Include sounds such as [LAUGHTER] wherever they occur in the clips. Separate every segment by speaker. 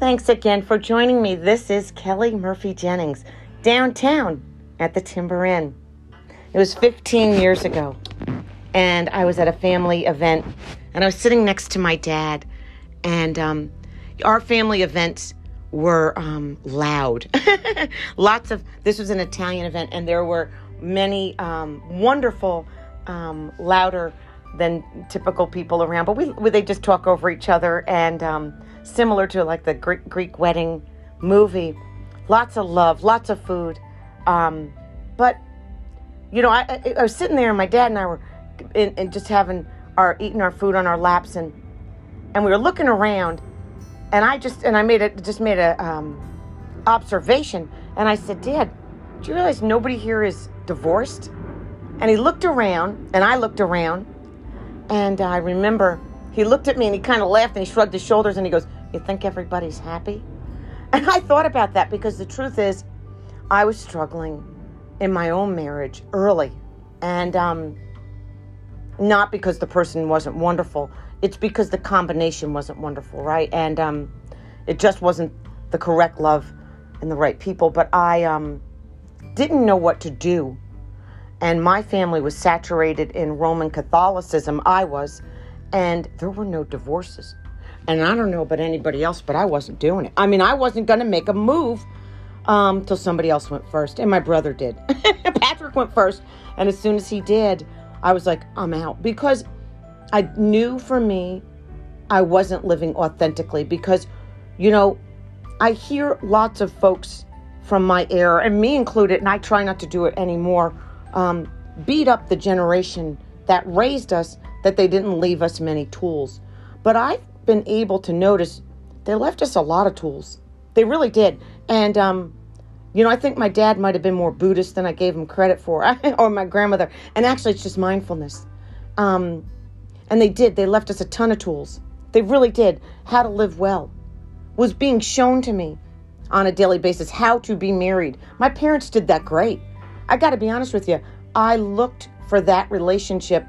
Speaker 1: Thanks again for joining me. This is Kelly Murphy Jennings, downtown at the Timber Inn. It was 15 years ago, and I was at a family event, and I was sitting next to my dad, and um, our family events were um, loud. [LAUGHS] Lots of, this was an Italian event, and there were many um, wonderful, um, louder than typical people around, but we, we, they just talk over each other and um, similar to like the Greek, Greek wedding movie. Lots of love, lots of food. Um, but, you know, I, I, I, was sitting there and my dad and I were in, in just having our, eating our food on our laps and, and we were looking around and I just, and I made it, just made a, um, observation. And I said, Dad, do you realize nobody here is divorced? And he looked around and I looked around and I remember he looked at me and he kind of laughed and he shrugged his shoulders and he goes, You think everybody's happy? [LAUGHS] And I thought about that because the truth is, I was struggling in my own marriage early. And um, not because the person wasn't wonderful, it's because the combination wasn't wonderful, right? And um, it just wasn't the correct love and the right people. But I um, didn't know what to do. And my family was saturated in Roman Catholicism. I was and there were no divorces. And I don't know about anybody else, but I wasn't doing it. I mean, I wasn't going to make a move um, till somebody else went first, and my brother did. [LAUGHS] Patrick went first, and as soon as he did, I was like, I'm out because I knew for me I wasn't living authentically because, you know, I hear lots of folks from my era, and me included, and I try not to do it anymore, um, beat up the generation that raised us that they didn't leave us many tools. But I've been able to notice they left us a lot of tools. They really did. And, um, you know, I think my dad might have been more Buddhist than I gave him credit for, [LAUGHS] or my grandmother. And actually, it's just mindfulness. Um, and they did. They left us a ton of tools. They really did. How to live well was being shown to me on a daily basis. How to be married. My parents did that great. I got to be honest with you. I looked for that relationship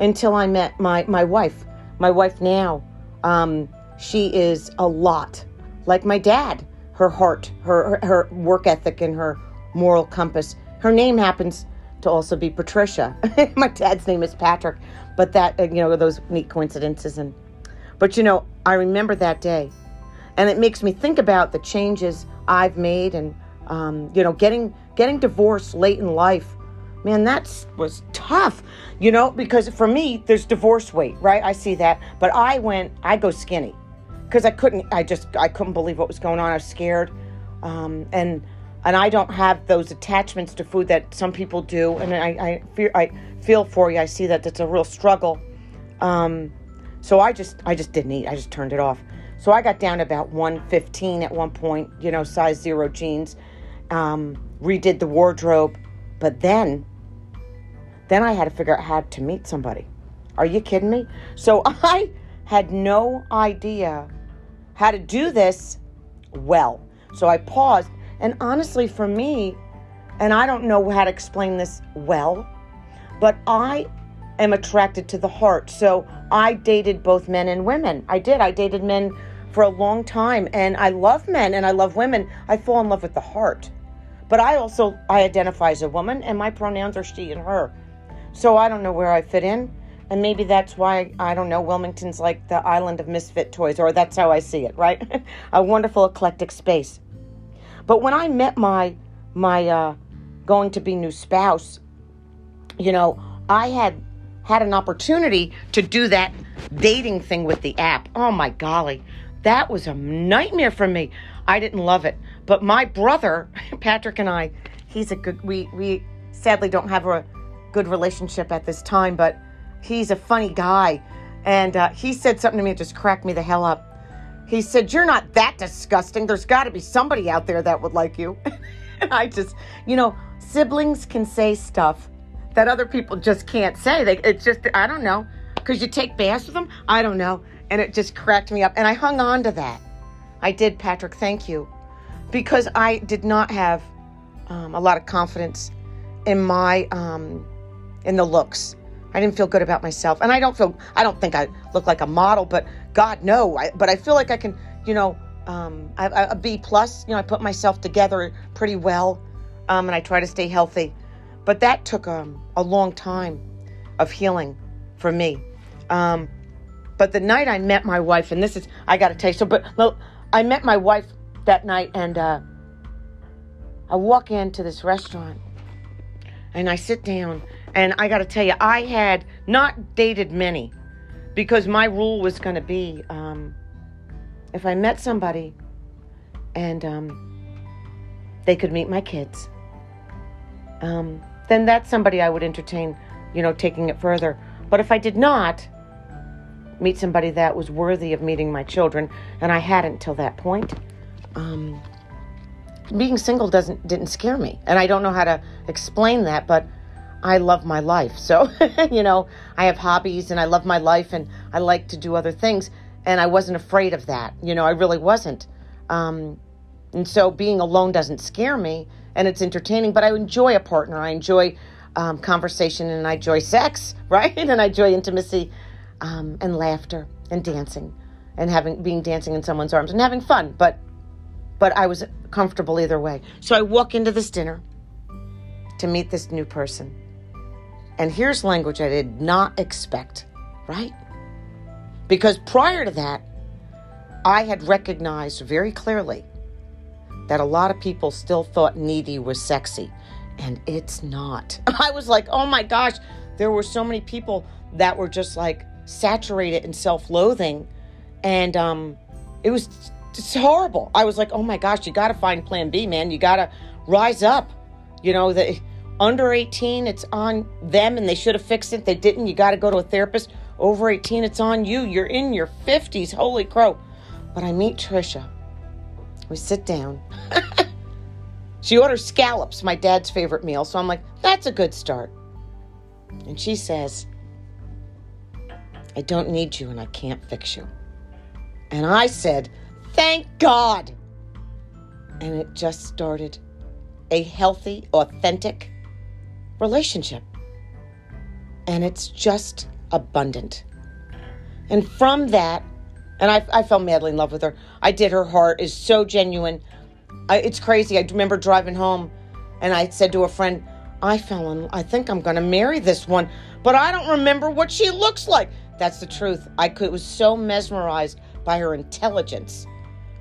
Speaker 1: until I met my, my wife. My wife now, um, she is a lot like my dad. Her heart, her, her work ethic, and her moral compass. Her name happens to also be Patricia. [LAUGHS] my dad's name is Patrick, but that uh, you know those neat coincidences and. But you know, I remember that day, and it makes me think about the changes I've made, and um, you know, getting getting divorced late in life man that was tough you know because for me there's divorce weight right? I see that. But i went i go skinny because i couldn't i just i couldn't believe what was going on. I was scared. Um, and and i don't have those attachments to food that some people do. And i i fear i feel for you. I see that it's a real struggle. Um, so i just i just didn't eat. I just turned it off. So i got down about 115 at one point you know size zero jeans um, redid the wardrobe but then then I had to figure out how to meet somebody. Are you kidding me? So [LAUGHS] I had no idea how to do this well. So I paused. And honestly, for me, and I don't know how to explain this well, but I am attracted to the heart. So I dated both men and women. I did. I dated men for a long time and I love men and I love women. I fall in love with the heart. But I also I identify as a woman and my pronouns are she and her. So I don't know where I fit in. And maybe that's why, I don't know, Wilmington's like the island of misfit toys, or that's how I see it, right? [LAUGHS] a wonderful eclectic space. But when I met my, my uh, going to be new spouse, you know, I had had an opportunity to do that dating thing with the app. Oh my golly, that was a nightmare for me. I didn't love it. But my brother, [LAUGHS] Patrick and I, he's a good we we sadly don't have a good relationship at this time, but he's a funny guy. And uh, he said something to me that just cracked me the hell up. He said, You're not that disgusting. There's got to be somebody out there that would like you. and [LAUGHS] I just, you know, siblings can say stuff that other people just can't say. They, it's just, I don't know. Because you take baths with them? I don't know. And it just cracked me up. And I hung on to that. I did, Patrick. Thank you. Because I did not have um, a lot of confidence in my um, in the looks. I didn't feel good about myself. And I don't feel, I don't think I look like a model, but God, no. I, but I feel like I can, you know, um, I, I, a B plus, you know, I put myself together pretty well. Um, and I try to stay healthy. But that took um, a long time of healing for me. Um, but the night I met my wife, and this is, I got to tell you, so, but I met my wife that night, and uh, I walk into this restaurant and I sit down, and I got to tell you, I had not dated many because my rule was going to be um, if I met somebody and um, they could meet my kids, um, then that's somebody I would entertain, you know, taking it further. But if I did not meet somebody that was worthy of meeting my children, and I hadn't till that point, um, being single doesn't didn't scare me, and I don't know how to explain that, but I love my life. So, [LAUGHS] you know, I have hobbies and I love my life and I like to do other things. And I wasn't afraid of that. You know, I really wasn't. Um, and so being alone doesn't scare me and it's entertaining, but I enjoy a partner. I enjoy um, conversation and I enjoy sex, [LAUGHS] right? And I enjoy intimacy um, and laughter and dancing and having being dancing in someone's arms and having fun. But but I was comfortable either way. So I walk into this dinner to meet this new person. And here's language I did not expect, right? Because prior to that, I had recognized very clearly that a lot of people still thought needy was sexy, and it's not. [LAUGHS] I was like, oh my gosh, there were so many people that were just like saturated in self loathing. And um, it was it's horrible. I was like, oh my gosh, you got to find plan B, man. You got to rise up. You know, the under 18, it's on them and they should have fixed it. They didn't. You got to go to a therapist. Over 18, it's on you. You're in your 50s. Holy crow. But I meet Trisha. We sit down. [LAUGHS] she orders scallops, my dad's favorite meal. So I'm like, that's a good start. And she says, I don't need you and I can't fix you. And I said, Thank God. And it just started a healthy, authentic relationship. And it's just abundant. And from that, and I, I fell madly in love with her. I did. Her heart is so genuine. I, it's crazy. I remember driving home and I said to a friend, I fell in, I think I'm going to marry this one, but I don't remember what she looks like. That's the truth. I could, was so mesmerized by her intelligence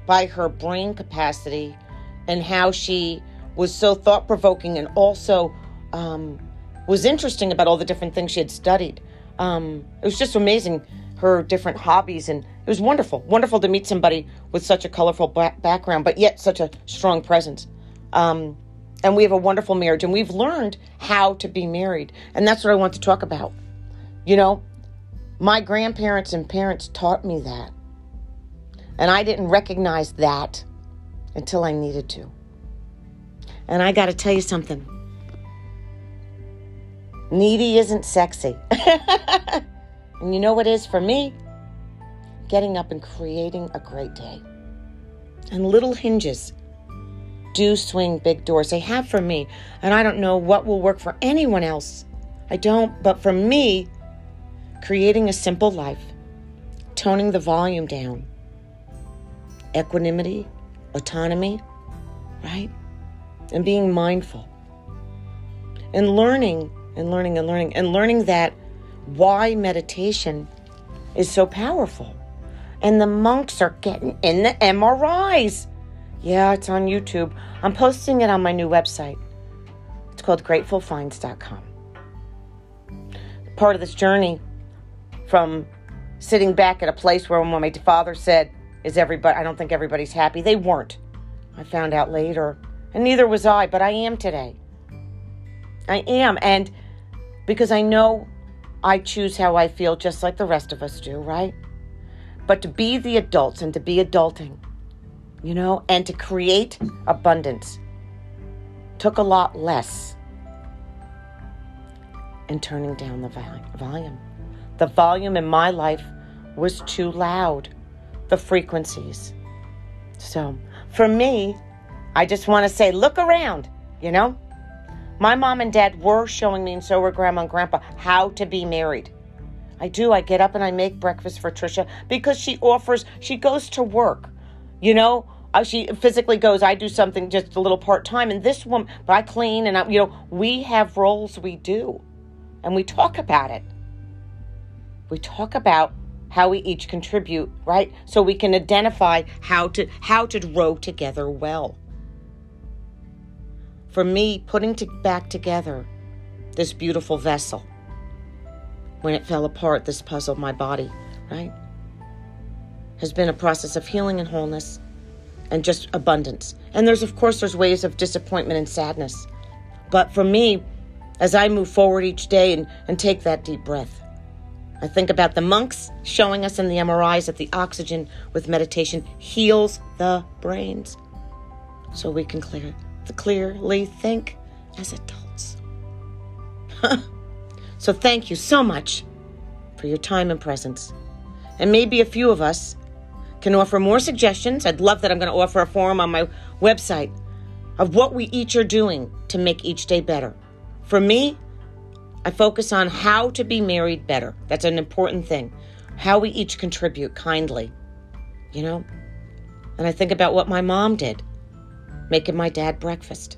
Speaker 1: by her brain capacity and how she was so thought provoking and also um, was interesting about all the different things she had studied. Um, it was just amazing her different hobbies and it was wonderful wonderful to meet somebody with such a colorful background but yet such a strong presence. Um, and we have a wonderful marriage and we've learned how to be married and that's what i want to talk about. You know my grandparents and parents taught me that and I didn't recognize that until I needed to. And I got to tell you something needy isn't sexy. [LAUGHS] and you know what is for me? Getting up and creating a great day. And little hinges do swing big doors. They have for me. And I don't know what will work for anyone else. I don't. But for me, creating a simple life, toning the volume down, equanimity, autonomy, right? And being mindful. And learning and learning and learning and learning that why meditation is so powerful. And the monks are getting in the MRIs. Yeah, it's on YouTube. I'm posting it on my new website. It's called gratefulfinds.com. Part of this journey from sitting back at a place where my father said, is everybody, I don't think everybody's happy. They weren't. I found out later. And neither was I, but I am today. I am. And because I know I choose how I feel just like the rest of us do, right? But to be the adults and to be adulting, you know, and to create abundance took a lot less in turning down the volume. The volume in my life was too loud the frequencies. So for me, I just want to say, look around, you know? My mom and dad were showing me, and so were grandma and grandpa, how to be married. I do. I get up and I make breakfast for Trisha because she offers, she goes to work. You know, uh, she physically goes, I do something just a little part time. And this woman, but I clean and I, you know, we have roles we do and we talk about it. We talk about how we each contribute, right? So we can identify how to how to row together well. For me, putting to, back together this beautiful vessel when it fell apart, this puzzle, my body, right? Has been a process of healing and wholeness and just abundance. And there's, of course, there's waves of disappointment and sadness. But for me, as I move forward each day and, and take that deep breath, I think about the monks showing us in the MRIs that the oxygen with meditation heals the brains so we can clear, clearly think as adults. [LAUGHS] So thank you so much for your time and presence. And maybe a few of us can offer more suggestions. I'd love that I'm going to offer a forum on my website of what we each are doing to make each day better. For me, I focus on how to be married better. That's an important thing. How we each contribute kindly, you know? And I think about what my mom did, making my dad breakfast.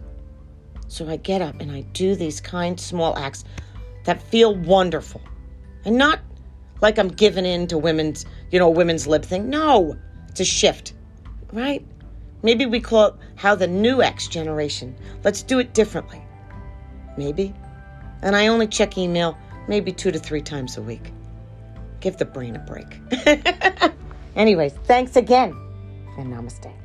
Speaker 1: So I get up and I do these kind, small acts that feel wonderful. And not like I'm giving in to women's, you know, women's lib thing. No, it's a shift, right? Maybe we call it how the new X generation. Let's do it differently. Maybe. And I only check email maybe two to three times a week. Give the brain a break. [LAUGHS] Anyways, thanks again and namaste.